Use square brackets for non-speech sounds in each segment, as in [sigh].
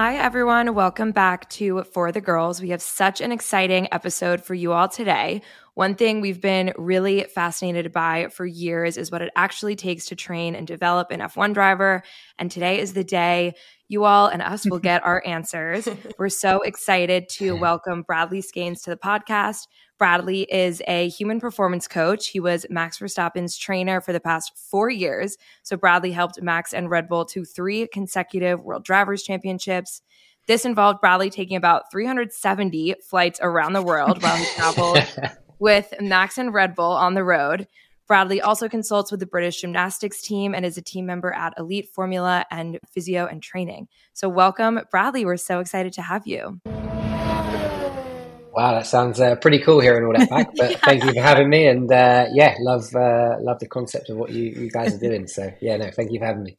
Hi, everyone. Welcome back to For the Girls. We have such an exciting episode for you all today. One thing we've been really fascinated by for years is what it actually takes to train and develop an F1 driver. And today is the day you all and us will [laughs] get our answers. We're so excited to welcome Bradley Scanes to the podcast. Bradley is a human performance coach. He was Max Verstappen's trainer for the past four years. So, Bradley helped Max and Red Bull to three consecutive World Drivers' Championships. This involved Bradley taking about 370 flights around the world while he traveled [laughs] with Max and Red Bull on the road. Bradley also consults with the British gymnastics team and is a team member at Elite Formula and Physio and Training. So, welcome, Bradley. We're so excited to have you. Wow, that sounds uh, pretty cool hearing all that back. [laughs] But yeah. thank you for having me, and uh, yeah, love uh, love the concept of what you, you guys are doing. So yeah, no, thank you for having me.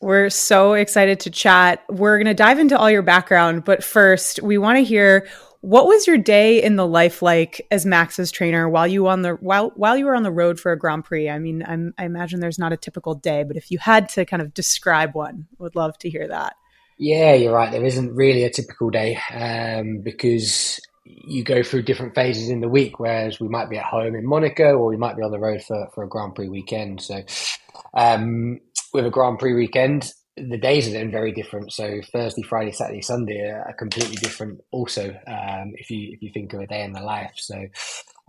We're so excited to chat. We're going to dive into all your background, but first, we want to hear what was your day in the life like as Max's trainer while you on the while while you were on the road for a Grand Prix? I mean, I'm, I imagine there's not a typical day, but if you had to kind of describe one, would love to hear that. Yeah, you're right. There isn't really a typical day um, because you go through different phases in the week, whereas we might be at home in Monaco or we might be on the road for, for a Grand Prix weekend. So, um, with a Grand Prix weekend, the days are then very different. So Thursday, Friday, Saturday, Sunday are completely different. Also, um, if you if you think of a day in the life, so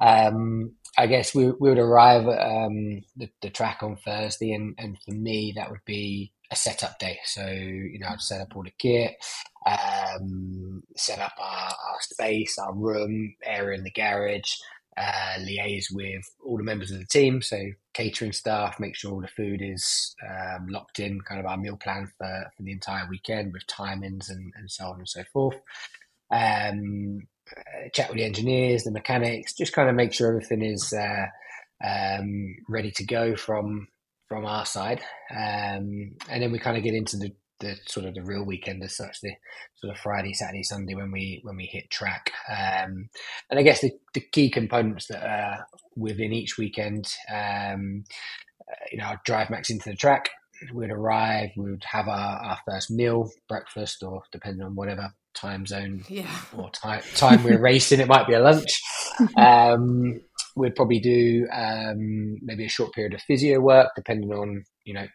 um, I guess we, we would arrive at um, the, the track on Thursday, and, and for me that would be a setup day. So you know, I'd set up all the kit, um, set up our, our space, our room, area in the garage, uh, liaise with all the members of the team, so catering staff, make sure all the food is um, locked in, kind of our meal plan for, for the entire weekend with timings and, and so on and so forth. Um, uh, chat with the engineers, the mechanics, just kind of make sure everything is uh, um, ready to go from from our side, um, and then we kind of get into the the sort of the real weekend as such, the sort of Friday, Saturday, Sunday when we when we hit track. Um, and I guess the, the key components that are within each weekend, um, uh, you know, I'd drive Max into the track. We'd arrive. We would have our, our first meal, breakfast, or depending on whatever time zone yeah. or time time we're racing, it might be a lunch. [laughs] Um, we'd probably do um, maybe a short period of physio work, depending on you know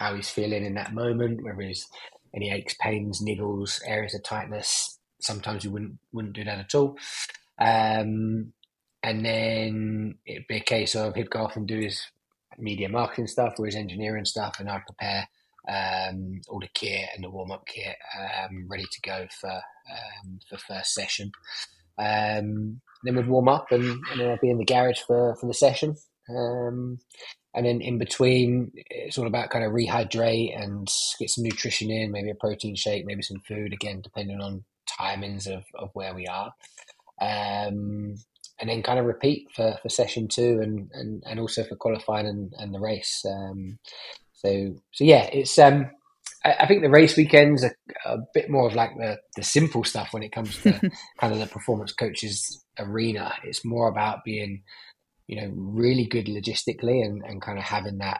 how he's feeling in that moment, whether he's any aches, pains, niggles, areas of tightness. Sometimes we wouldn't wouldn't do that at all. Um, and then it'd be a case of he'd go off and do his media marketing stuff or his engineering stuff, and I'd prepare um, all the kit and the warm up kit um, ready to go for um, for first session. Um, then we'd warm up, and, and, then I'd be in the garage for for the session. Um, and then in between, it's all about kind of rehydrate and get some nutrition in, maybe a protein shake, maybe some food, again, depending on timings of, of where we are. Um, and then kind of repeat for, for session two and, and, and also for qualifying and, and the race. Um, so, so yeah, it's, um, I, I think the race weekends are a bit more of like the, the simple stuff when it comes to [laughs] kind of the performance coaches arena. It's more about being you know, really good logistically and, and kind of having that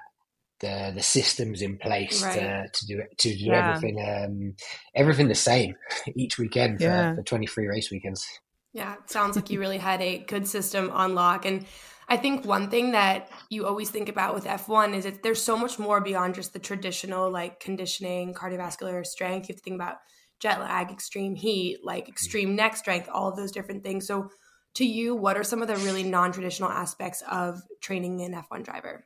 the the systems in place right. to, to do it to do yeah. everything um, everything the same [laughs] each weekend for, yeah. for 23 race weekends. Yeah, sounds like you really had a good system on lock. And I think one thing that you always think about with F1 is that there's so much more beyond just the traditional like conditioning, cardiovascular strength. You have to think about jet lag, extreme heat, like extreme neck strength, all of those different things. So to you, what are some of the really non traditional aspects of training an F1 driver?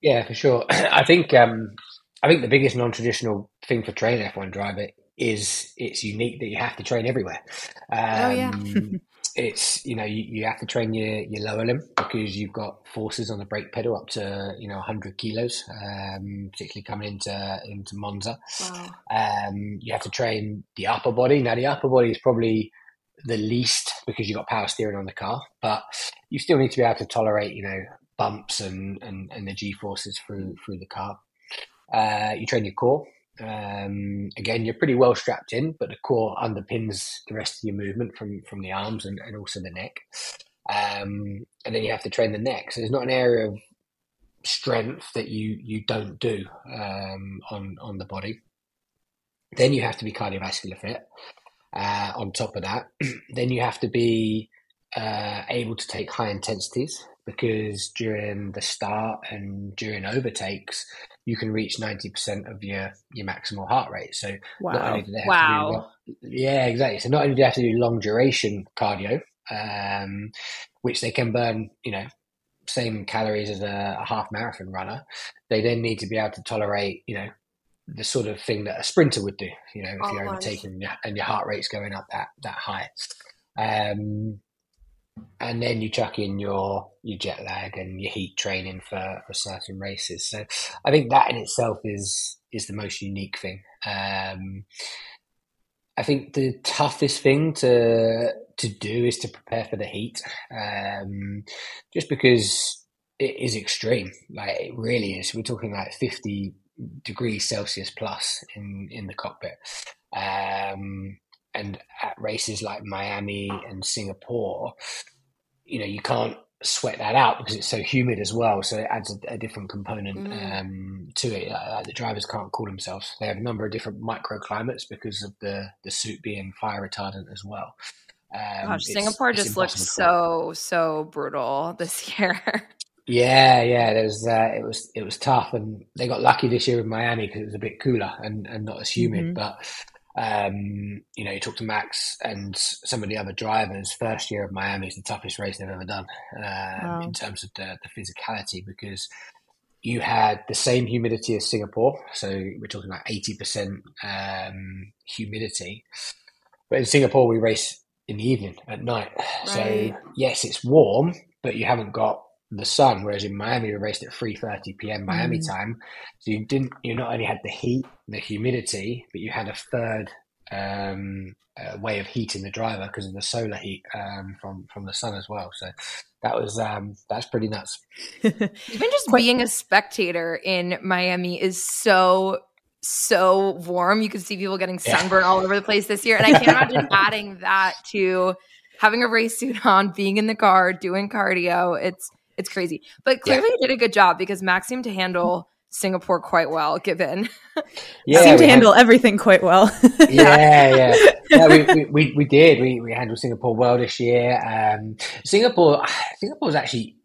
Yeah, for sure. [clears throat] I think um, I think the biggest non traditional thing for training F1 driver is it's unique that you have to train everywhere. Um, oh yeah. [laughs] it's you know you, you have to train your, your lower limb because you've got forces on the brake pedal up to you know 100 kilos um, particularly coming into into monza wow. um, you have to train the upper body now the upper body is probably the least because you've got power steering on the car, but you still need to be able to tolerate, you know, bumps and, and, and the G forces through through the car. Uh, you train your core. Um, again, you're pretty well strapped in, but the core underpins the rest of your movement from from the arms and, and also the neck. Um, and then you have to train the neck. So there's not an area of strength that you you don't do um, on on the body. Then you have to be cardiovascular fit. Uh, on top of that, [clears throat] then you have to be uh, able to take high intensities because during the start and during overtakes, you can reach 90% of your, your maximal heart rate. So wow. not only do they have wow. to do, yeah, exactly. So not only do they have to do long duration cardio, um, which they can burn, you know, same calories as a, a half marathon runner, they then need to be able to tolerate, you know, the sort of thing that a sprinter would do, you know, if Oh, you're overtaking your- and your heart rate's going up that, that high. Um, and then you chuck in your your jet lag and your heat training for, for certain races. So I think that in itself is is the most unique thing. Um, I think the toughest thing to to do is to prepare for the heat, um, just because it is extreme. Like it really is. We're talking like fifty degrees Celsius plus in in the cockpit. Um, and at races like Miami and Singapore, you know, you can't sweat that out because it's so humid as well. So it adds a, a different component Mm. um, to it. Like, the drivers can't cool themselves. They have a number of different microclimates because of the, the suit being fire retardant as well. Um, Gosh, Singapore it's just looks so so brutal this [laughs] year. Yeah, yeah, there was uh, it was it was tough, and they got lucky this year with Miami because it was a bit cooler and, and not as humid. Mhm. But um, you know, you talk to Max and some of the other drivers. First year of Miami is the toughest race they've ever done um, Wow. in terms of the, the physicality because you had the same humidity as Singapore, so we're talking like eighty percent um, humidity. But in Singapore, we race in the evening at night, so yes, it's warm, but you haven't got the sun. Whereas in Miami, we raced at three thirty p.m. Miami Mm. time, so you didn't. You not only had the heat, the humidity, but you had a third um, uh, way of heating the driver because of the solar heat um, from from the sun as well. So that was um, that's pretty nuts. [laughs] Even just being a spectator in Miami is so so warm. You can see people getting Yeah. sunburned all over the place this year, and I [laughs] can't imagine adding that to having a race suit on, being in the car, doing cardio. It's it's crazy, but clearly you did a good job because Max seemed to handle Singapore quite well, given [laughs] Yeah, Seem to we had- handle everything quite well. [laughs] yeah, yeah. No, we, we, we, we did. We, we handled Singapore well this year. Um, Singapore, [sighs] Singapore was actually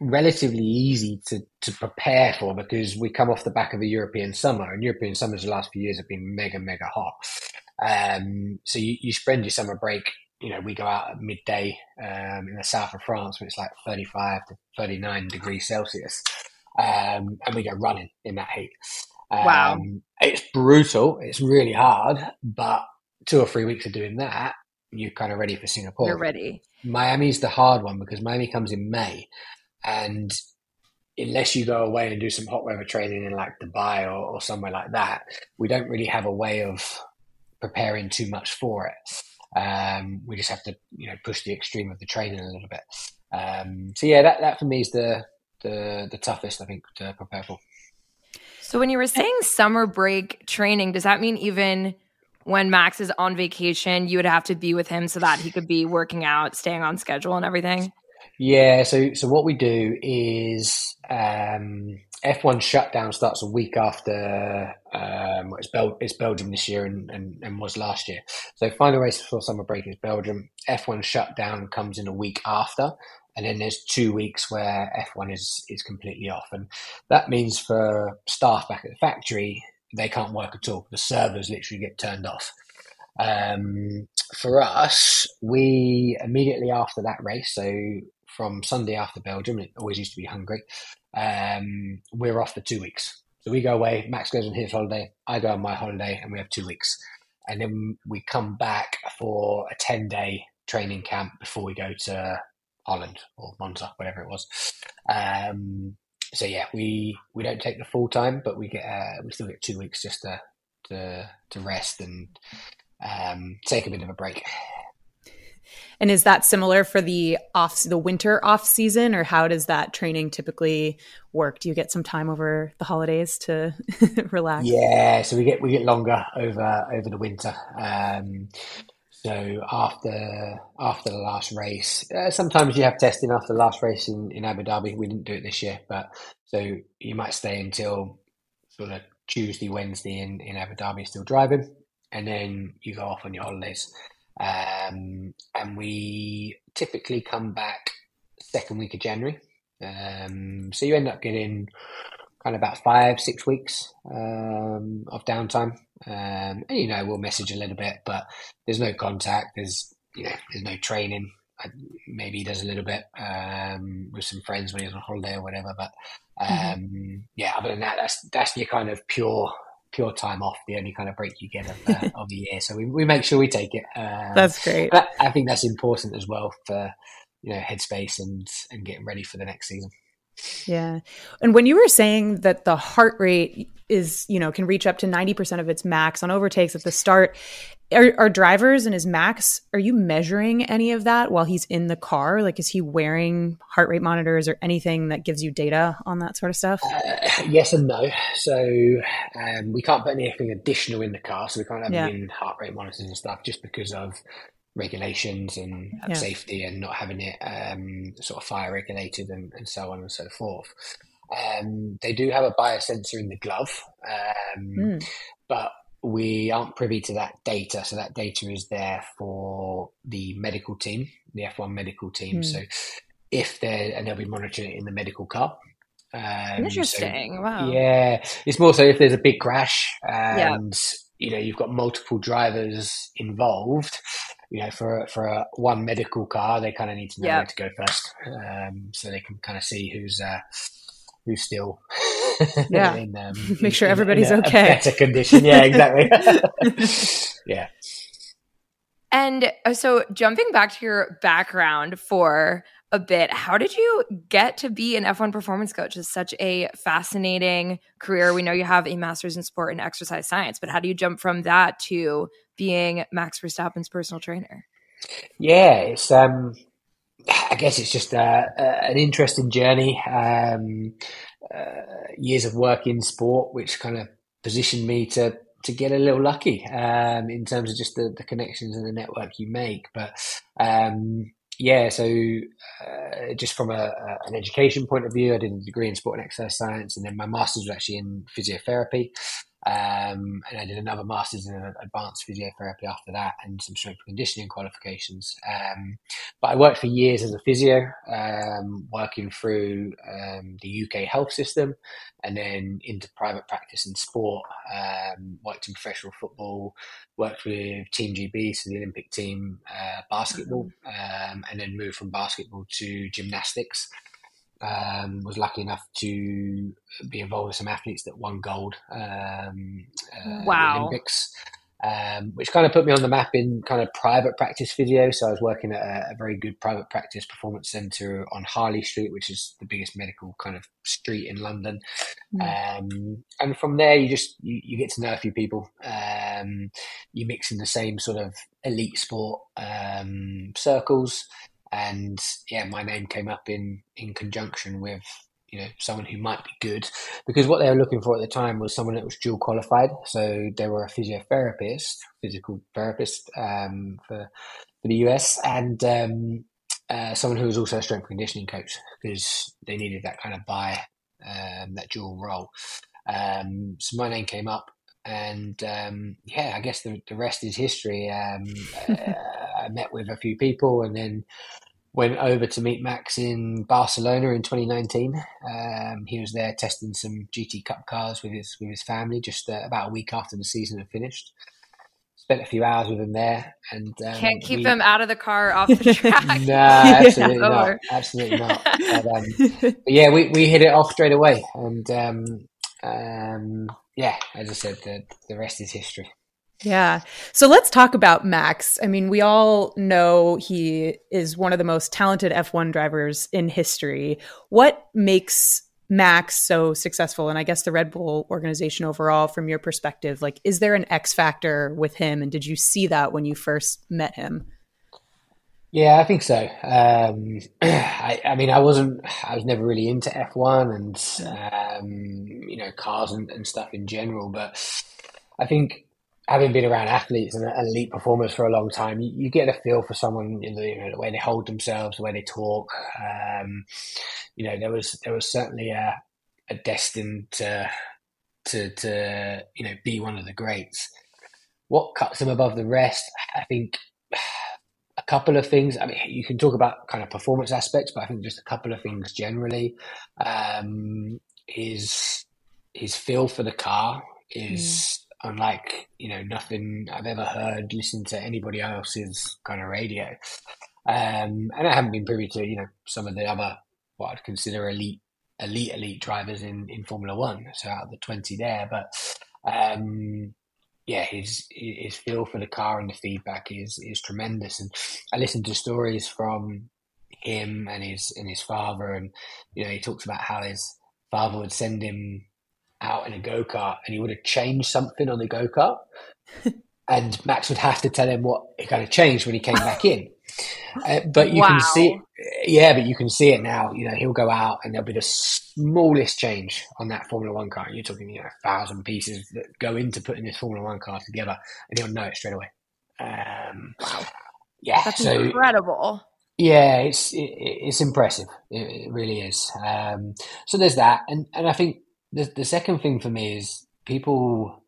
relatively easy to, to prepare for because we come off the back of a European summer, and European summers the last few years have been mega, mega hot. Um, so you, you spend your summer break. You know, we go out at midday um, in the south of France, where it's like 35 to 39 degrees Celsius, um, and we go running in that heat. Wow. Um, it's brutal. It's really hard, but two or three weeks of doing that, you're kind of ready for Singapore. you're ready. Miami's the hard one because Miami comes in May, and unless you go away and do some hot weather training in like Dubai or, or somewhere like that, we don't really have a way of preparing too much for it. Um, we just have to, you know, push the extreme of the training a little bit. Um, so yeah, that, that for me is the, the the toughest I think to prepare for. So when you were saying summer break training, does that mean even when Max is on vacation, you would have to be with him so that he could be working out, staying on schedule, and everything? Yeah, so so what we do is um, F1 shutdown starts a week after um, it's, Bel- it's Belgium this year and, and, and was last year. So final race before summer break is Belgium. F1 shutdown comes in a week after, and then there's two weeks where F1 is is completely off, and that means for staff back at the factory they can't work at all. The servers literally get turned off. Um, for us, we immediately after that race, so from Sunday after Belgium, it always used to be Hungary, um, we're off for two weeks. So we go away, Max goes on his holiday, I go on my holiday, and we have two weeks. And then we come back for a 10 day training camp before we go to Holland or Monza, whatever it was. Um, so yeah, we, we don't take the full time, but we get uh, we still get two weeks just to to, to rest and um, take a bit of a break. And is that similar for the off the winter off season, or how does that training typically work? Do you get some time over the holidays to [laughs] relax? Yeah, so we get we get longer over over the winter. Um, so after after the last race, uh, sometimes you have testing after the last race in, in Abu Dhabi. We didn't do it this year, but so you might stay until sort of Tuesday, Wednesday in, in Abu Dhabi, still driving, and then you go off on your holidays. Um, and we typically come back second week of January. Um, so you end up getting kind of about five, six weeks um, of downtime. Um, and you know, we'll message a little bit, but there's no contact. There's you know, there's no training. Maybe he does a little bit um, with some friends when he's on holiday or whatever. But mm-hmm. um, mm-hmm. yeah, other than that, that's that's your kind of pure pure time off. The only kind of break you get of, uh, [laughs] of the year. So we, we make sure we take it. Um, that's great. I think that's important as well for you know headspace and and getting ready for the next season. Yeah. And when you were saying that the heart rate is, you know, can reach up to 90% of its max on overtakes at the start, are, are, drivers and his max, are you measuring any of that while he's in the car? Like, is he wearing heart rate monitors or anything that gives you data on that sort of stuff? Uh, yes and no. So, um, we can't put anything additional in the car. So, we can't have yeah. heart rate monitors and stuff just because of regulations and, yeah. safety and not having it um, sort of fire regulated and, and, so on and so forth. Um, they do have a biosensor in the glove, um, mm. but we aren't privy to that data. So that data is there for the medical team, the F1 medical team. Mm. So if they're, and they'll be monitoring it in the medical car. Um, Interesting. So, wow. Yeah. It's more so if there's a big crash and, yeah. you know, you've got multiple drivers involved, you know, for for a, one medical car, they kind of need to know yep. where to go first, um, so they can kind of see who's uh, who's still [laughs] yeah in, um, [laughs] make sure in, everybody's in a, okay, a better condition. Yeah, exactly. [laughs] yeah. And uh, so, jumping back to your background for a bit, how did you get to be an F1 performance coach? It's such a fascinating career. We know you have a master's in sport and exercise science, but how do you jump from that to being Max Verstappen's personal trainer? Yeah, it's um, I guess it's just uh, uh, an interesting journey. Um, uh, years of work in sport, which kind of positioned me to to get a little lucky um, in terms of just the, the connections and the network you make. But um, yeah, so uh, just from a, a, an education point of view, I did a degree in sport and exercise science, and then my master's was actually in physiotherapy. Um, and I did another master's in advanced physiotherapy after that and some strength and conditioning qualifications. Um, but I worked for years as a physio, um, working through um, the UK health system and then into private practice in sport. Um, worked in professional football, worked with Team GB, so the Olympic team, uh, basketball, mm-hmm. um, and then moved from basketball to gymnastics. Um, was lucky enough to be involved with some athletes that won gold um, uh, wow. Olympics, um, which kind of put me on the map in kind of private practice physio. So I was working at a, a very good private practice performance centre on Harley Street, which is the biggest medical kind of street in London. Mm. and from there, you just you, you, get to know a few people. Um, you mix in the same sort of elite sport um, circles and yeah, my name came up in in conjunction with you know someone who might be good because what they were looking for at the time was someone that was dual qualified. So they were a physiotherapist, physical therapist um, for for the US, and um, uh, someone who was also a strength conditioning coach because they needed that kind of buy um, that dual role. Um, so my name came up, and um, yeah, I guess the, the rest is history. Um, [laughs] I met with a few people, and then went over to meet Max in Barcelona in 2019. Um, he was there testing some GT Cup cars with his with his family just uh, about a week after the season had finished. Spent a few hours with him there, and um, can't keep we... him out of the car [laughs] off the track. no, absolutely yeah, [laughs] not. Absolutely not. [laughs] But, um, but, yeah, we, we hit it off straight away, and um, um, yeah, as I said, the the rest is history. Yeah. So let's talk about Max. I mean, we all know he is one of the most talented F1 drivers in history. What makes Max so successful and I guess the Red Bull organization overall from your perspective? Like is there an X factor with him and did you see that when you first met him? Yeah, I think so. Um, [clears throat] I, I, mean, I wasn't, I was never really into F1 and, um, you know, cars and, and stuff in general, but I think having been around athletes and elite performers for a long time, you, you get a feel for someone in the, you know, the, way they hold themselves, the way they talk. Um, you know, there was there was certainly a, a destined to, to to you know be one of the greats. what cuts him above the rest? I think a couple of things. I mean, you can talk about kind of performance aspects, but I think just a couple of things generally. Um, his his feel for the car is mm. Unlike you know nothing I've ever heard listening to anybody else's kind of radio. Um, and I haven't been privy to you know some of the other what I'd consider elite elite elite drivers in in Formula One. So out of the twenty there, but um, yeah, his his feel for the car and the feedback is is tremendous. And I listened to stories from him and his and his father, and you know he talks about how his father would send him out in a go kart, and he would have changed something on the go kart, [laughs] and Max would have to tell him what it kind of changed when he came back in. Uh, but you wow. can see, yeah, but you can see it now. You know, he'll go out and there'll be the smallest change on that Formula One car. You're talking, you know, a thousand pieces that go into putting this Formula One car together, and he'll know it straight away. Um, wow, yeah, that's so, incredible. Yeah, it's it, it's impressive. It, it really is. Um, so there's that, and and I think the the second thing for me is people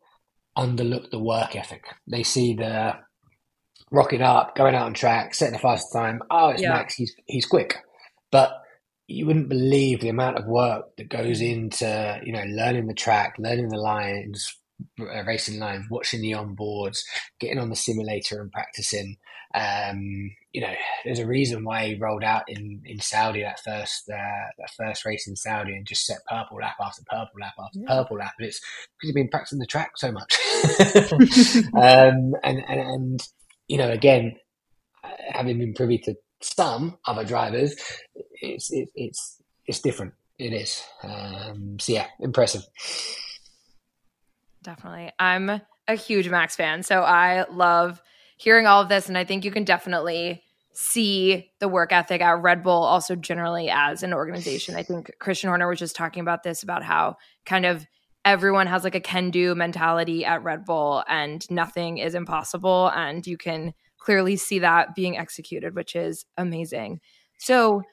underlook the work ethic. They see the rocking up, going out on track, setting a fast time. Oh, it's yeah. Max. He's he's quick, but you wouldn't believe the amount of work that goes into you know learning the track, learning the lines, racing lines, watching the onboards, getting on the simulator and practicing. Um, you know, there's a reason why he rolled out in, in Saudi that first uh, that first race in Saudi and just set purple lap after purple lap after yeah. purple lap, and it's because he's been practicing the track so much. [laughs] um, and, and and you know, again, having been privy to some other drivers, it's it, it's it's different. It is. Um, so yeah, impressive. Definitely, I'm a huge Max fan, so I love hearing all of this, and I think you can definitely see the work ethic at Red Bull also generally as an organization. I think Christian Horner was just talking about this about how kind of everyone has like a can do mentality at Red Bull and nothing is impossible. And you can clearly see that being executed, which is amazing. So,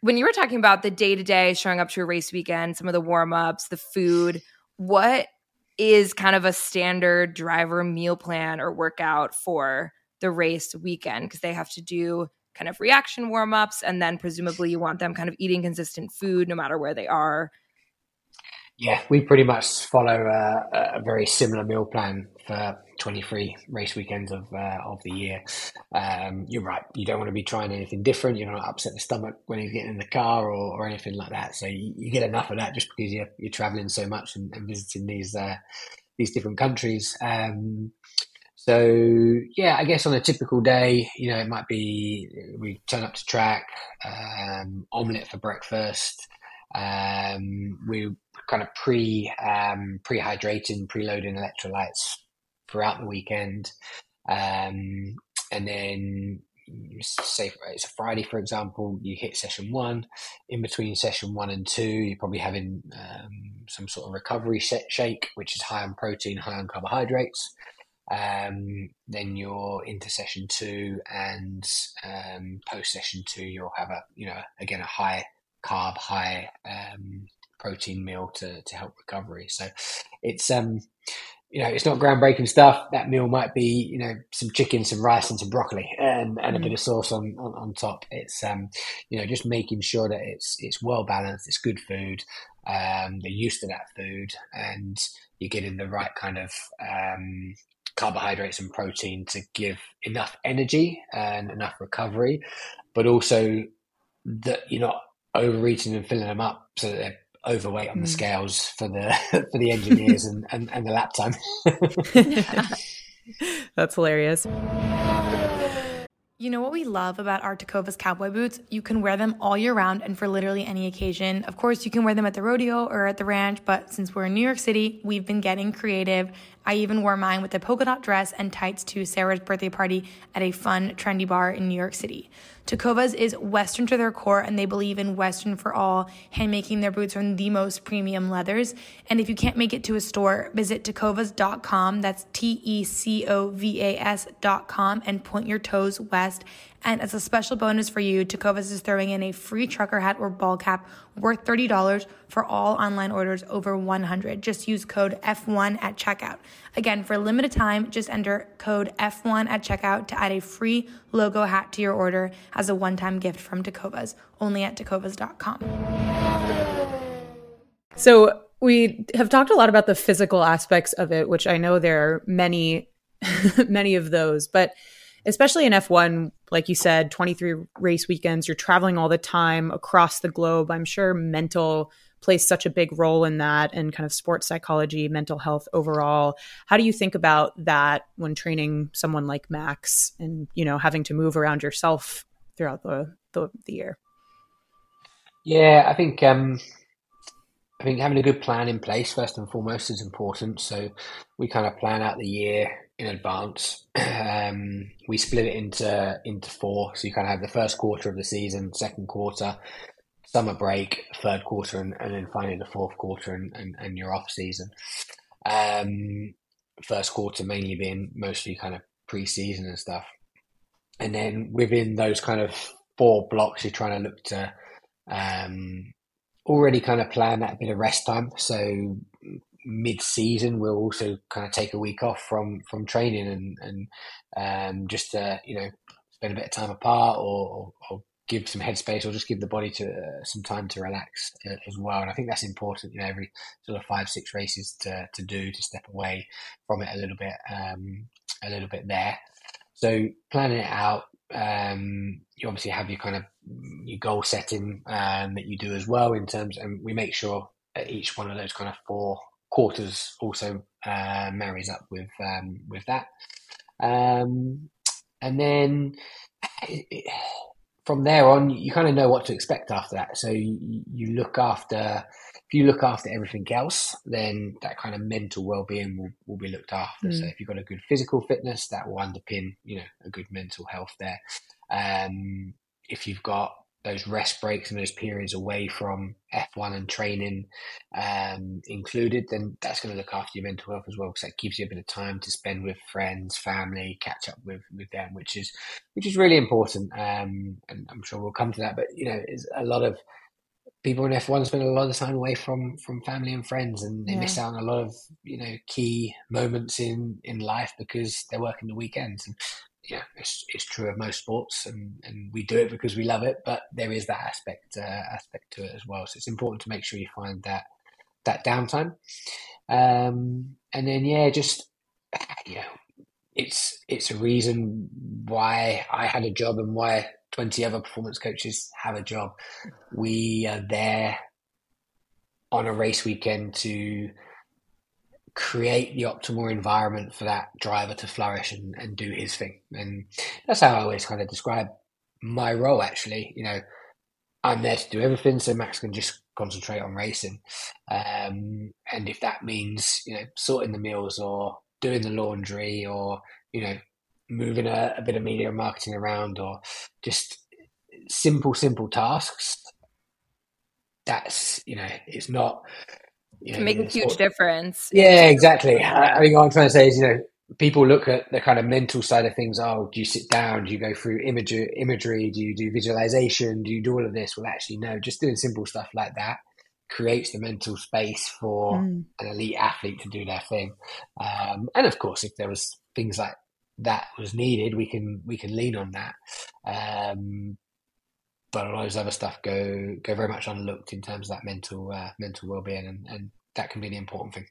when you were talking about the day to day showing up to a race weekend, some of the warm ups, the food, what is kind of a standard driver meal plan or workout for the race weekend? Because they have to do kind of reaction warm ups, and then presumably you want them kind of eating consistent food no matter where they are. Yeah, we pretty much follow a, a very similar meal plan for 23 race weekends of uh, of the year. Um, you're right. You don't want to be trying anything different. You don't upset the stomach when he's getting in the car or, or anything like that. So you, you get enough of that just because you're, you're traveling so much and, and visiting these uh, these different countries. Um, so yeah, I guess on a typical day, you know, it might be we turn up to track, um, omelette for breakfast. Um, we kind of pre um, pre hydrating, preloading electrolytes throughout the weekend, um, and then say it's a Friday, for example, you hit session one. In between session one and two, you're probably having um, some sort of recovery shake, which is high on protein, high on carbohydrates. Um, then you're into session two, and um, post session two, you'll have a you know again a high carb, high um, protein meal to to help recovery. So it's um you know, it's not groundbreaking stuff. That meal might be, you know, some chicken, some rice, and some broccoli, and, and mm. a bit of sauce on, on, on, top. It's, um, you know, just making sure that it's it's well balanced. It's good food. Um, they're used to that food, and you're getting the right kind of um, carbohydrates and protein to give enough energy and enough recovery, but also that you're not overeating and filling them up so that they're overweight on the mm. scales for the [laughs] for the engineers and, and, and the lap time. [laughs] That's hilarious. You know what we love about our Tecovas cowboy boots? You can wear them all year round and for literally any occasion. Of course, you can wear them at the rodeo or at the ranch, but since we're in New York City, we've been getting creative. I even wore mine with a polka dot dress and tights to Sarah's birthday party at a fun, trendy bar in New York City. Tecovas is Western to their core, and they believe in Western for all, handmaking their boots from the most premium leathers. And if you can't make it to a store, visit tecovas.com. That's T E C O V A S.com and point your toes west And as a special bonus for you, Tecovas is throwing in a free trucker hat or ball cap worth $30 for all online orders over 100. Just use code F1 at checkout. Again, for a limited time, just enter code F1 at checkout to add a free logo hat to your order as a one-time gift from Tecovas, only at tecovas.com. So we have talked a lot about the physical aspects of it, which I know there are many, [laughs] many of those, but especially in F1, like you said, 23 race weekends, you're traveling all the time across the globe. I'm sure mental plays such a big role in that and kind of sports psychology, mental health overall. How do you think about that when training someone like Max and, you know, having to move around yourself throughout the, the, the year? Yeah, I think um, I think having a good plan in place first and foremost is important. So we kind of plan out the year in advance. Um, we split it into into four. So you kind of have the first quarter of the season, second quarter, summer break, third quarter, and, and then finally the fourth quarter and, and, and your off season. Um, first quarter mainly being mostly kind of pre-season and stuff. And then within those kind of four blocks, you're trying to look to um, already kind of plan that bit of rest time. So mid-season, we'll also kind of take a week off from from training and and um, just to, you know spend a bit of time apart or, or give some headspace or just give the body to uh, some time to relax uh, as well. And I think that's important. You know, every sort of five six races to to do to step away from it a little bit, um, a little bit there. So planning it out, um, you obviously have your kind of your goal setting um, that you do as well in terms, and we make sure at each one of those kind of four quarters also uh, marries up with um, with that, um, and then it, [sighs] from there on, you kind of know what to expect after that. So you, you look after if you look after everything else, then that kind of mental well-being will, will be looked after. Mm. So if you've got a good physical fitness, that will underpin, you know, a good mental health there. Um, if you've got those rest breaks and those periods away from F1 and training um, included, then that's going to look after your mental health as well because that gives you a bit of time to spend with friends, family, catch up with with them, which is which is really important. Um, and I'm sure we'll come to that, but you know, a lot of people in F1 spend a lot of time away from from family and friends, and they yeah. miss out on a lot of you know key moments in in life because they're working the weekends. And yeah, it's it's true of most sports, and and we do it because we love it. But there is that aspect uh, aspect to it as well. So it's important to make sure you find that that downtime. Um, and then yeah, just you know, it's it's a reason why I had a job and why 20 other performance coaches have a job. We are there on a race weekend to create the optimal environment for that driver to flourish and, and do his thing. And that's how I always kind of describe my role, actually. You know, I'm there to do everything so Max can just concentrate on racing. Um, and if that means, you know, sorting the meals or doing the laundry or, you know, moving a, a bit of media marketing around or just simple, simple tasks, that's, you know, it's not. You know, make a huge difference. Yeah, exactly. I, I think what I'm trying to say is, you know, people look at the kind of mental side of things. Oh, do you sit down? Do you go through imagery? Imagery? Do you do visualization? Do you do all of this? Well, actually, no. Just doing simple stuff like that creates the mental space for mm. an elite athlete to do their thing. Um, and of course, if there was things like that was needed, we can we can lean on that. Um, but a lot of those other stuff go go very much unlooked in terms of that mental uh, mental well being, and, and that can be the important thing.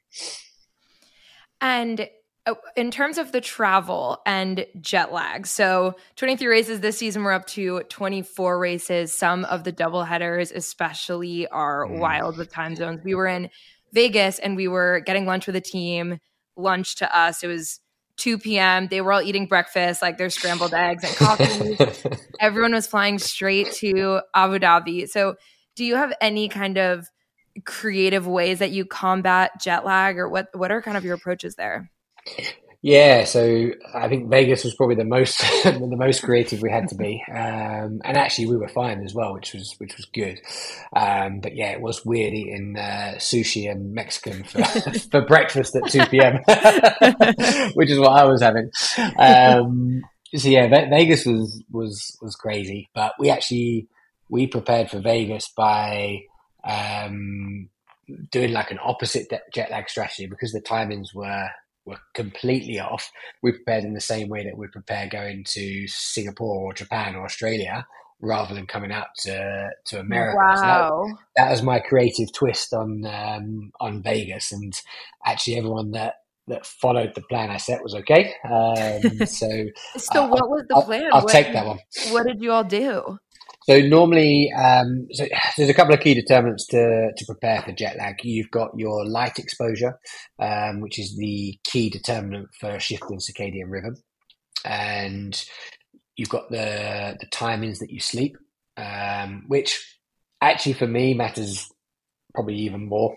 And uh, in terms of the travel and jet lag, so 23 races this season, we're up to 24 races. Some of the double headers, especially, are mm. wild with time zones. We were in Vegas and we were getting lunch with a team. Lunch to us, it was 2 p.m. They were all eating breakfast, like their scrambled eggs and coffee. [laughs] Everyone was flying straight to Abu Dhabi. So, do you have any kind of creative ways that you combat jet lag, or what? What are kind of your approaches there? Yeah, so I think Vegas was probably the most [laughs] the most creative we had to be, um, and actually we were fine as well, which was which was good. Um, but yeah, it was weird eating uh, sushi and Mexican for, [laughs] for breakfast at two p.m., [laughs] which is what I was having. Um, so yeah, Vegas was was was crazy, but we actually we prepared for Vegas by um, doing like an opposite jet lag strategy because the timings were were completely off. We prepared in the same way that we prepare going to Singapore or Japan or Australia rather than coming out to to America. Wow. So that, that, was my creative twist on um, on Vegas, and actually everyone that that followed the plan I set was okay. Um, [laughs] so, so uh, what was the plan? I'll, I'll take that one. What did you all do? So normally, um, so [sighs] there's a couple of key determinants to, to prepare for jet lag. You've got your light exposure, um, which is the key determinant for shifting circadian rhythm, and you've got the the timings that you sleep, um, which actually for me matters probably even more.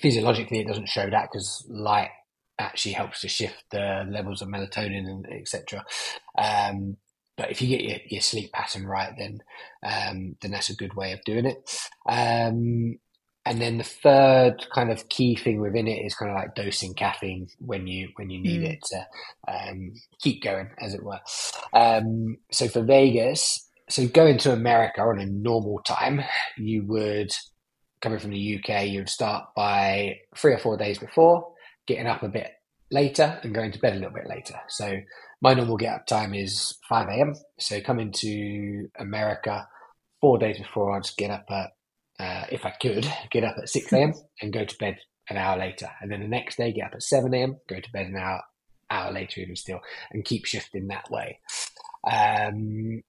Physiologically, it doesn't show that because light actually helps to shift the levels of melatonin and etc. Um, but if you get your, your sleep pattern right, then um, then that's a good way of doing it. Um, and then the third kind of key thing within it is kind of like dosing caffeine when you when you need mm. it to um, keep going, as it were. Um, so for Vegas, so going to America on a normal time, you would coming from the UK, you would start by three or four days before, getting up a bit later and going to bed a little bit later. So my normal get up time is 5 a.m. So coming to America four days before, I'd just get up at, uh, if I could, [laughs] get up at 6 a.m. [laughs] and go to bed an hour later. And then the next day, get up at 7 a.m., go to bed an hour, hour later even still, and keep shifting that way. Um,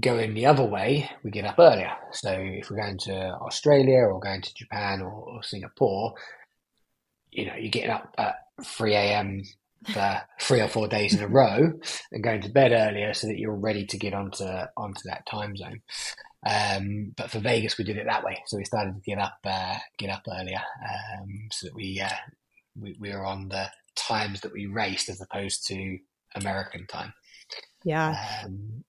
going the other way, we get up earlier. So if we're going to Australia or going to Japan or, or Singapore, you know, you're getting up at 3 a.m for three or four days in a row and going to bed earlier so that you're ready to get onto onto that time zone. Um, but for Vegas, we did it that way. So we started to get up uh, get up earlier um, so that we, uh, we we were on the times that we raced as opposed to American time. Yeah. Um,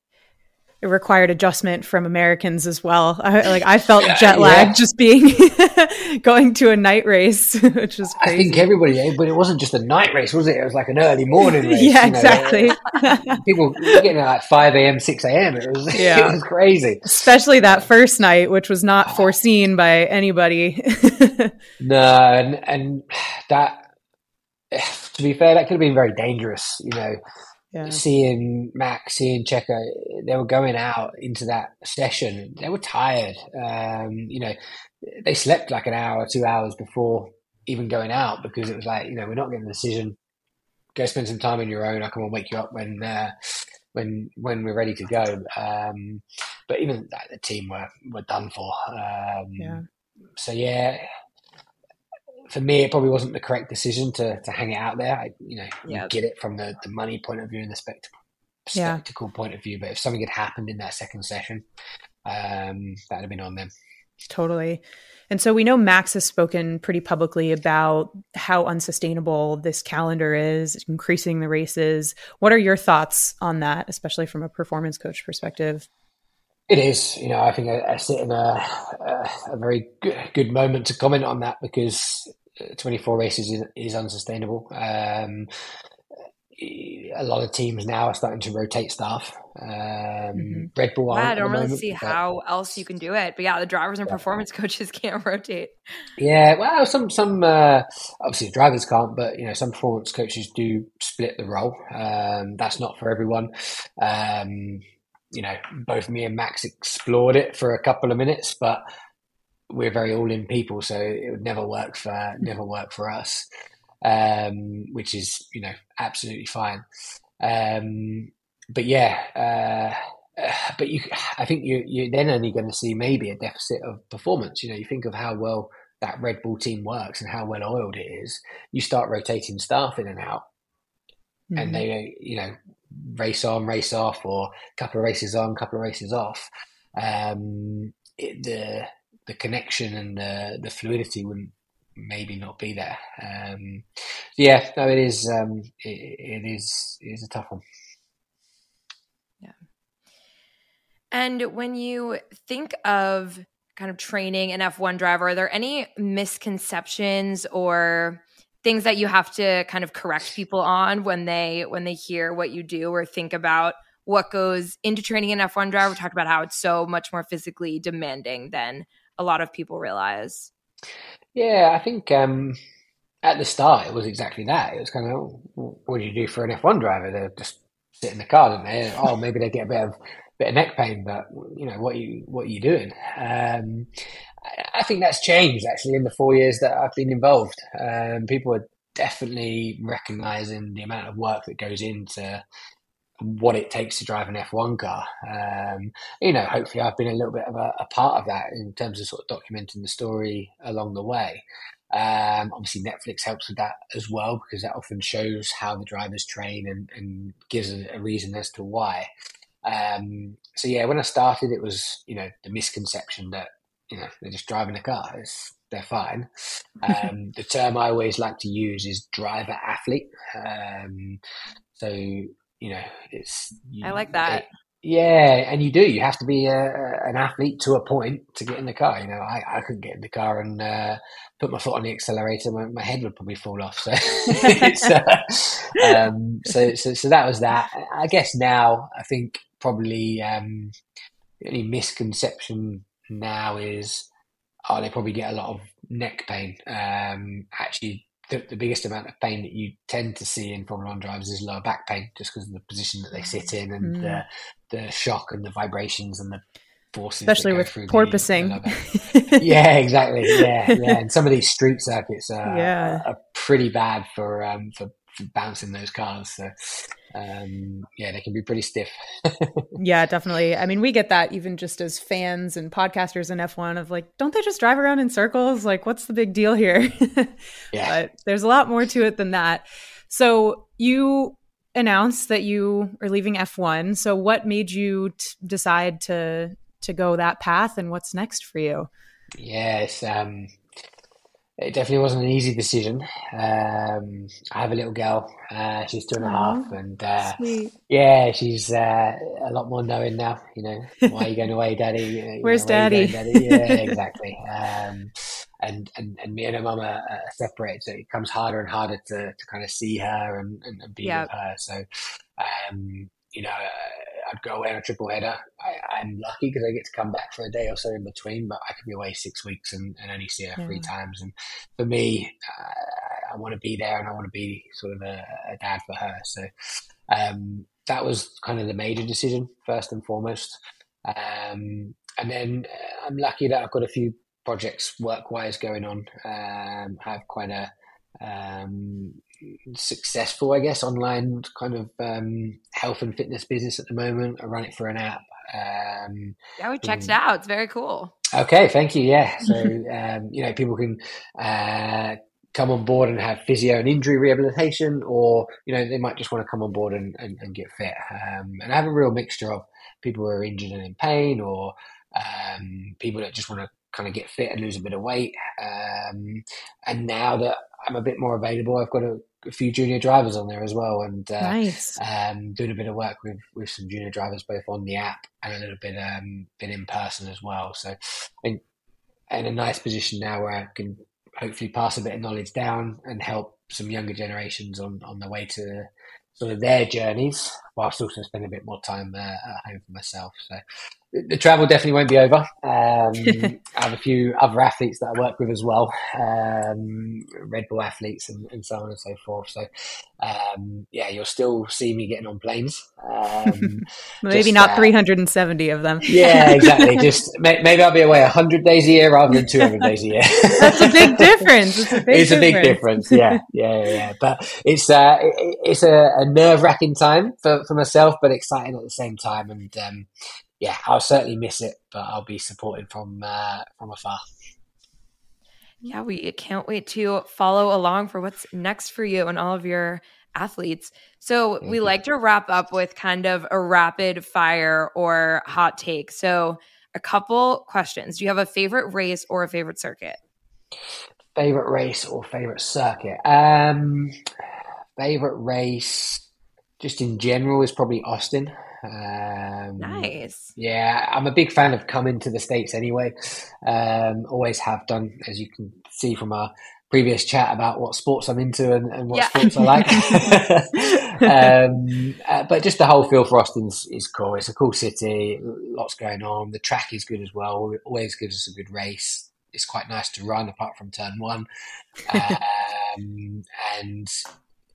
it required adjustment from Americans as well. I, like I felt jet lag yeah. just being [laughs] going to a night race, [laughs] which was crazy. I think everybody, eh, but it wasn't just a night race, was it? It was like an early morning [laughs] race. yeah, exactly. Know? People getting at like five a.m., six a.m. It was yeah. it was crazy, especially that first night, which was not foreseen by anybody. no, and and [sighs] that. [sighs] To be fair, that could have been very dangerous. You know, yeah. seeing Max, seeing Checo, they were going out into that session. They were tired. Um, you know, they slept like an hour, two hours before even going out because it was like, you know, we're not getting a decision. Go spend some time on your own. I come and wake you up when uh, when when we're ready to go. Um, but even like, the team were were done for. Um, yeah. So yeah, for me, it probably wasn't the correct decision to to hang it out there. I, you know, yeah. you get it from the, the money point of view and the spectacle, spectacle yeah. point of view. But if something had happened in that second session, um, that'd have been on them. Totally. And so we know Max has spoken pretty publicly about how unsustainable this calendar is, increasing the races. What are your thoughts on that, especially from a performance coach perspective? It is, you know, I think I, I sit in a, a, a very good, good, moment to comment on that because 24 races is, is unsustainable. Um, a lot of teams now are starting to rotate staff. Um, mm-hmm. Red Bull, I don't really moment, see how else you can do it. But yeah, the drivers and yeah. performance [laughs] coaches can't rotate. Yeah, well, some some uh, obviously drivers can't, but you know some performance coaches do split the role. Um, that's not for everyone. Um, you know, both me and Max explored it for a couple of minutes, but we're very all in people, so it would never work for never work for us, um, which is you know absolutely fine. Um, but yeah, uh, but you, I think you you're then only going to see maybe a deficit of performance. You know, you think of how well that Red Bull team works and how well oiled it is. You start rotating staff in and out, mm-hmm. and they you know race on, race off, or a couple of races on, a couple of races off, um, it, the the connection and the the fluidity wouldn't maybe not be there. Um, yeah, no, it is. Um, it, it is. It is a tough one. Yeah. And when you think of kind of training an F1 driver, are there any misconceptions or things that you have to kind of correct people on when they when they hear what you do or think about what goes into training an F1 driver? We talked about how it's so much more physically demanding than a lot of people realize. Yeah, I think um, at the start it was exactly that. It was kind of, what do you do for an F1 driver? They just sit in the car, don't they? Oh, maybe they get a bit of bit of neck pain, but you know what you what are you doing? Um, I, think that's changed actually in the four years that I've been involved. Um, people are definitely recognizing the amount of work that goes into what it takes to drive an F1 car. Um, you know, hopefully I've been a little bit of a, a, part of that in terms of sort of documenting the story along the way. Um, obviously, Netflix helps with that as well because that often shows how the drivers train and, and gives a, a, reason as to why. Um, so yeah, when I started, it was you know the misconception that you know they're just driving a car. It's, they're fine. Um, the term I always like to use is driver athlete. Um, so you know, it's. You, I like that. It, yeah, and you do. You have to be a, an athlete to a point to get in the car. You know, I, I couldn't get in the car and uh, put my foot on the accelerator. My, my head would probably fall off. So, [laughs] uh, um, so, so, so that was that. I guess now I think probably um, the only misconception now is, oh, they probably get a lot of neck pain. Um, actually, the, the, biggest amount of pain that you tend to see in Formula One drivers is lower back pain, just because of the position that they sit in and mm. the the shock and the vibrations and the forces, especially with porpoising. The, yeah, exactly. Yeah, [laughs] yeah. And some of these street circuits are, yeah. are, pretty bad for um, for, for bouncing those cars. So um, yeah, they can be pretty stiff. [laughs] yeah, definitely. I mean, we get that even just as fans and podcasters in F1 of like, don't they just drive around in circles? Like, what's the big deal here? [laughs] yeah. But there's a lot more to it than that. So you announced that you are leaving F1. So what made you t- decide to to go that path and what's next for you? Yes, um, it definitely wasn't an easy decision. Um, I have a little girl. Uh, she's two and a half, and uh, yeah, she's uh, a lot more knowing now. You know, why are you going away, Daddy? You Where's know, Daddy? Going, Daddy? Yeah, [laughs] exactly. Um, and, and and me and her mum are, are, separated, so it becomes harder and harder to, to kind of see her and, and, and be with her. So, um, you know, I'd go away on a triple header. I, am lucky because I get to come back for a day or so in between, but I could be away six weeks and, and only see her yeah. three times. And for me, uh, I want to be there and I want to be sort of a, a dad for her. So um, that was kind of the major decision, first and foremost. Um, and then uh, I'm lucky that I've got a few projects work wise going on. Um, I have quite a um, successful, I guess, online kind of um, health and fitness business at the moment. I run it for an app. Um, yeah, we checked it out. It's very cool. Okay, thank you. Yeah, [laughs] so um, you know, people can uh, come on board and have physio and injury rehabilitation, or you know, they might just want to come on board and, and, and get fit. Um, and I have a real mixture of people who are injured and in pain, or um, people that just want to kind of get fit and lose a bit of weight. Um, and now that I'm a bit more available, I've got a, a few junior drivers on there as well, and uh, nice. um, doing a bit of work with with some junior drivers both on the app and a little bit um, bit in person as well. So, I think in a nice position now where I can hopefully pass a bit of knowledge down and help some younger generations on on the way to sort of their journeys, whilst also spending a bit more time uh, at home for myself. So the travel definitely won't be over. Um, [laughs] I have a few other athletes that I work with as well, um, Red Bull athletes and, and, so on and so forth. So, um, yeah, you'll still see me getting on planes. Um, [laughs] maybe just, not uh, 370 of them. yeah, exactly. [laughs] Just maybe I'll be away 100 days a year rather than 200 days a year. That's a big difference. It's a big, it's difference. A big difference. Yeah, yeah, yeah. But it's uh, it, it's a, a nerve wracking time for, for myself, but exciting at the same time. And um, yeah, I'll certainly miss it, but I'll be supporting from uh, from afar. Yeah, we can't wait to follow along for what's next for you and all of your athletes. So we like to wrap up with kind of a rapid fire or hot take. So a couple questions. Do you have a favorite race or a favorite circuit? Favorite race or favorite circuit? Um, favorite race, just in general, is probably Austin. Um, nice. Yeah, I'm a big fan of coming to the States anyway. Um, always have done, as you can see from our previous chat about what sports I'm into and, and what yeah. sports I [laughs] like. um, uh, but just the whole feel for Austin is cool. It's a cool city, lots going on. The track is good as well. It always gives us a good race. It's quite nice to run, apart from turn one, [laughs] um, and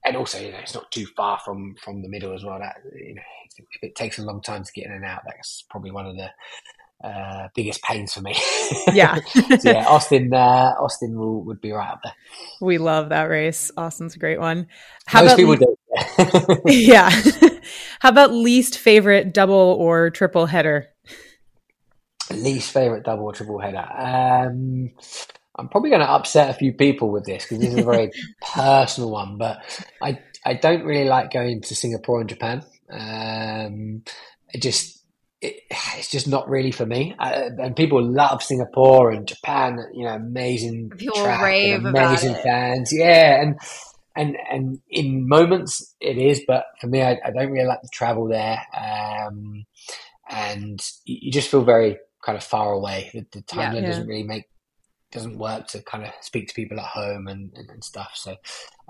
and also you know it's not too far from from the middle as well. That you know if it takes a long time to get in and out, that's probably one of the uh, biggest pains for me. [laughs] Yeah. so yeah, Austin, uh, Austin will, would be right up there. We love that race. Austin's a great one. How Most about, people do. yeah. [laughs] [laughs] How about least favorite double or triple header? Least favorite double or triple header. Um, I'm probably going to upset a few people with this because this is a very [laughs] personal one, but I I don't really like going to Singapore and Japan. Um, it just it, it's just not really for me. I, and people love Singapore and Japan. You know, amazing people rave amazing fans. Yeah, and and and in moments it is, but for me, I, I don't really like the travel there. Um, and you just feel very kind of far away. The, the time yeah, yeah. doesn't really make doesn't work to kind of speak to people at home and, and, and stuff. So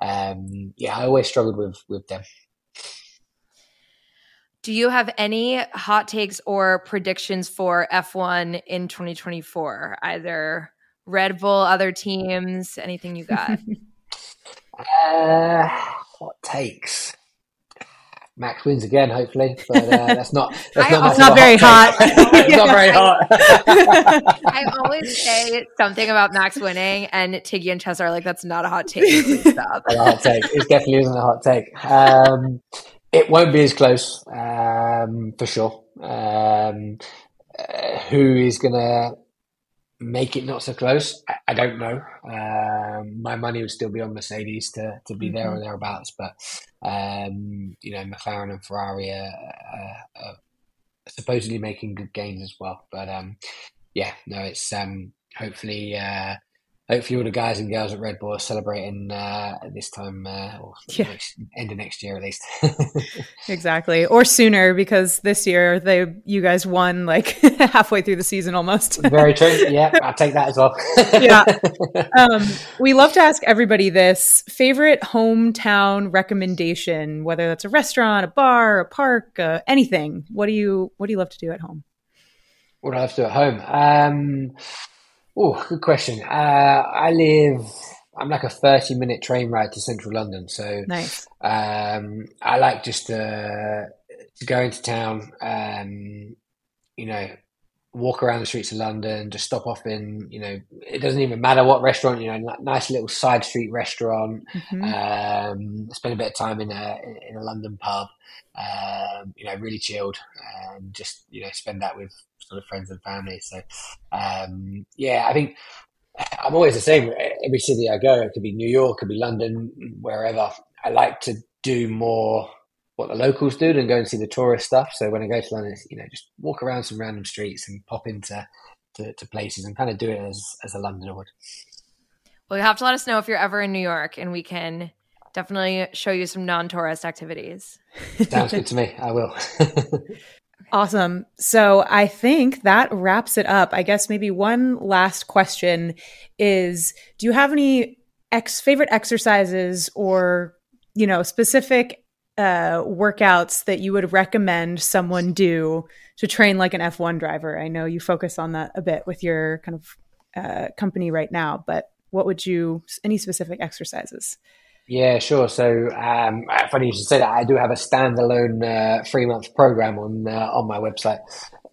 um, yeah, I always struggled with with them. Do you have any hot takes or predictions for F1 in 2024? Either Red Bull, other teams, anything you got? [laughs] uh, hot takes. Max wins again, hopefully, but uh, [laughs] that's not that's not, not very hot. it's not very hot. [laughs] [laughs] I always say something about Max winning, and Tiggy and Chess are like, "That's not a hot take." Stop. a hot take. It definitely isn't a hot take. Um, it won't be as close um, for sure. Um, uh, who is going to make it not so close? I, I don't know. Um, my money would still be on Mercedes to, to be mm-hmm. there or thereabouts, but um, you know McLaren and Ferrari are, are, are, supposedly making good gains as well. But um, yeah, no, it's um, hopefully. Uh, hopefully all the guys and girls at Red Bull are celebrating uh, at this time uh, or [laughs] yeah. next, end of next year at least. [laughs] exactly, or sooner because this year they you guys won like [laughs] halfway through the season almost. Very true. Yeah, I'll take that as well. yeah, um, we love to ask everybody this favorite hometown recommendation, whether that's a restaurant, a bar, a park, uh, anything. What do you What do you love to do at home? What do I love to do at home? Um, Oh, good question. Uh, I live. I'm like a 30 minute train ride to central London, so nice. Um, I like just to, to go into town. Um, you know, walk around the streets of London, just stop off in, you know, it doesn't even matter what restaurant, you know, nice little side street restaurant, mm-hmm. um, spend a bit of time in a, in a London pub, um, you know, really chilled and just, you know, spend that with sort of friends and family. So, um, yeah, I think I'm always the same. Every city I go, it could be New York, it could be London, wherever. I like to do more what the locals do than go and see the tourist stuff. So when I go to London, you know, just walk around some random streets and pop into to, to places and kind of do it as as a Londoner would. Well, you have to let us know if you're ever in New York, and we can definitely show you some non-tourist activities. Sounds good to me. I will. [laughs] Awesome. So I think that wraps it up. I guess maybe one last question is do you have any ex favorite exercises or, you know, specific uh, workouts that you would recommend someone do to train like an F1 driver? I know you focus on that a bit with your kind of uh, company right now, but what would you, any specific exercises? Yeah, sure. So, um, funny you should say that. I do have a standalone uh, three month program on uh, on my website,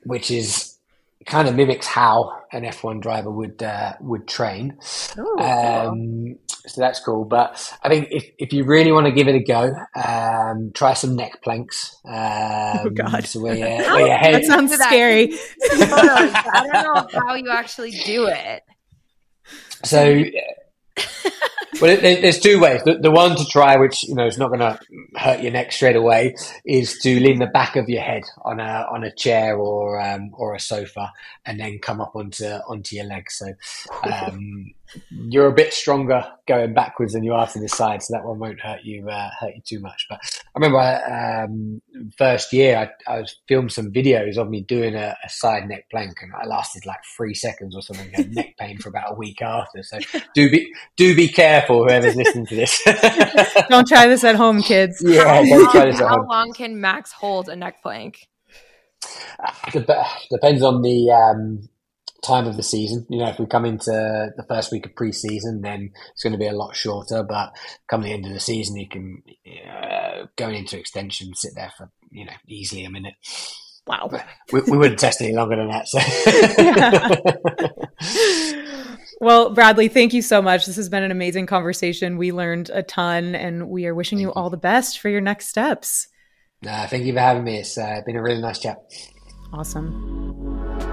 which is kind of mimics how an F1 driver would uh, would train. Ooh, um, so that's cool. But I think if, if you really want to give it a go, um, try some neck planks. Um, oh God! So where, where your head, that sounds scary. I don't know how you actually do it. So well, there's two ways. The, the, one to try, which you know is not going to hurt your neck straight away, is to lean the back of your head on a on a chair or um, or a sofa, and then come up onto onto your legs. So, um, you're a bit stronger going backwards than you are to the side, so that one won't hurt you uh, hurt you too much. But I remember um, first year I, I was filmed some videos of me doing a, a, side neck plank, and I lasted like three seconds or something. I had neck pain for about a week after. So do be do be careful, whoever's listening to this. [laughs] don't try this at home, kids. Yeah, how don't long, try this at how home. long can Max hold a neck plank? Depends on the um, time of the season. You know, if we come into the first week of pre-season, then it's going to be a lot shorter. But come the end of the season, you can uh, go into extension, sit there for you know easily a minute. Wow. We, we wouldn't test any longer than that. So. [laughs] well, Bradley, thank you so much. This has been an amazing conversation. We learned a ton, and we are wishing you, you all the best for your next steps. Uh, thank you for having me. It's uh, been a really nice chat. Awesome.